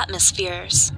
atmospheres.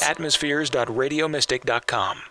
Atmospheres. Atmospheres.radiomystic.com.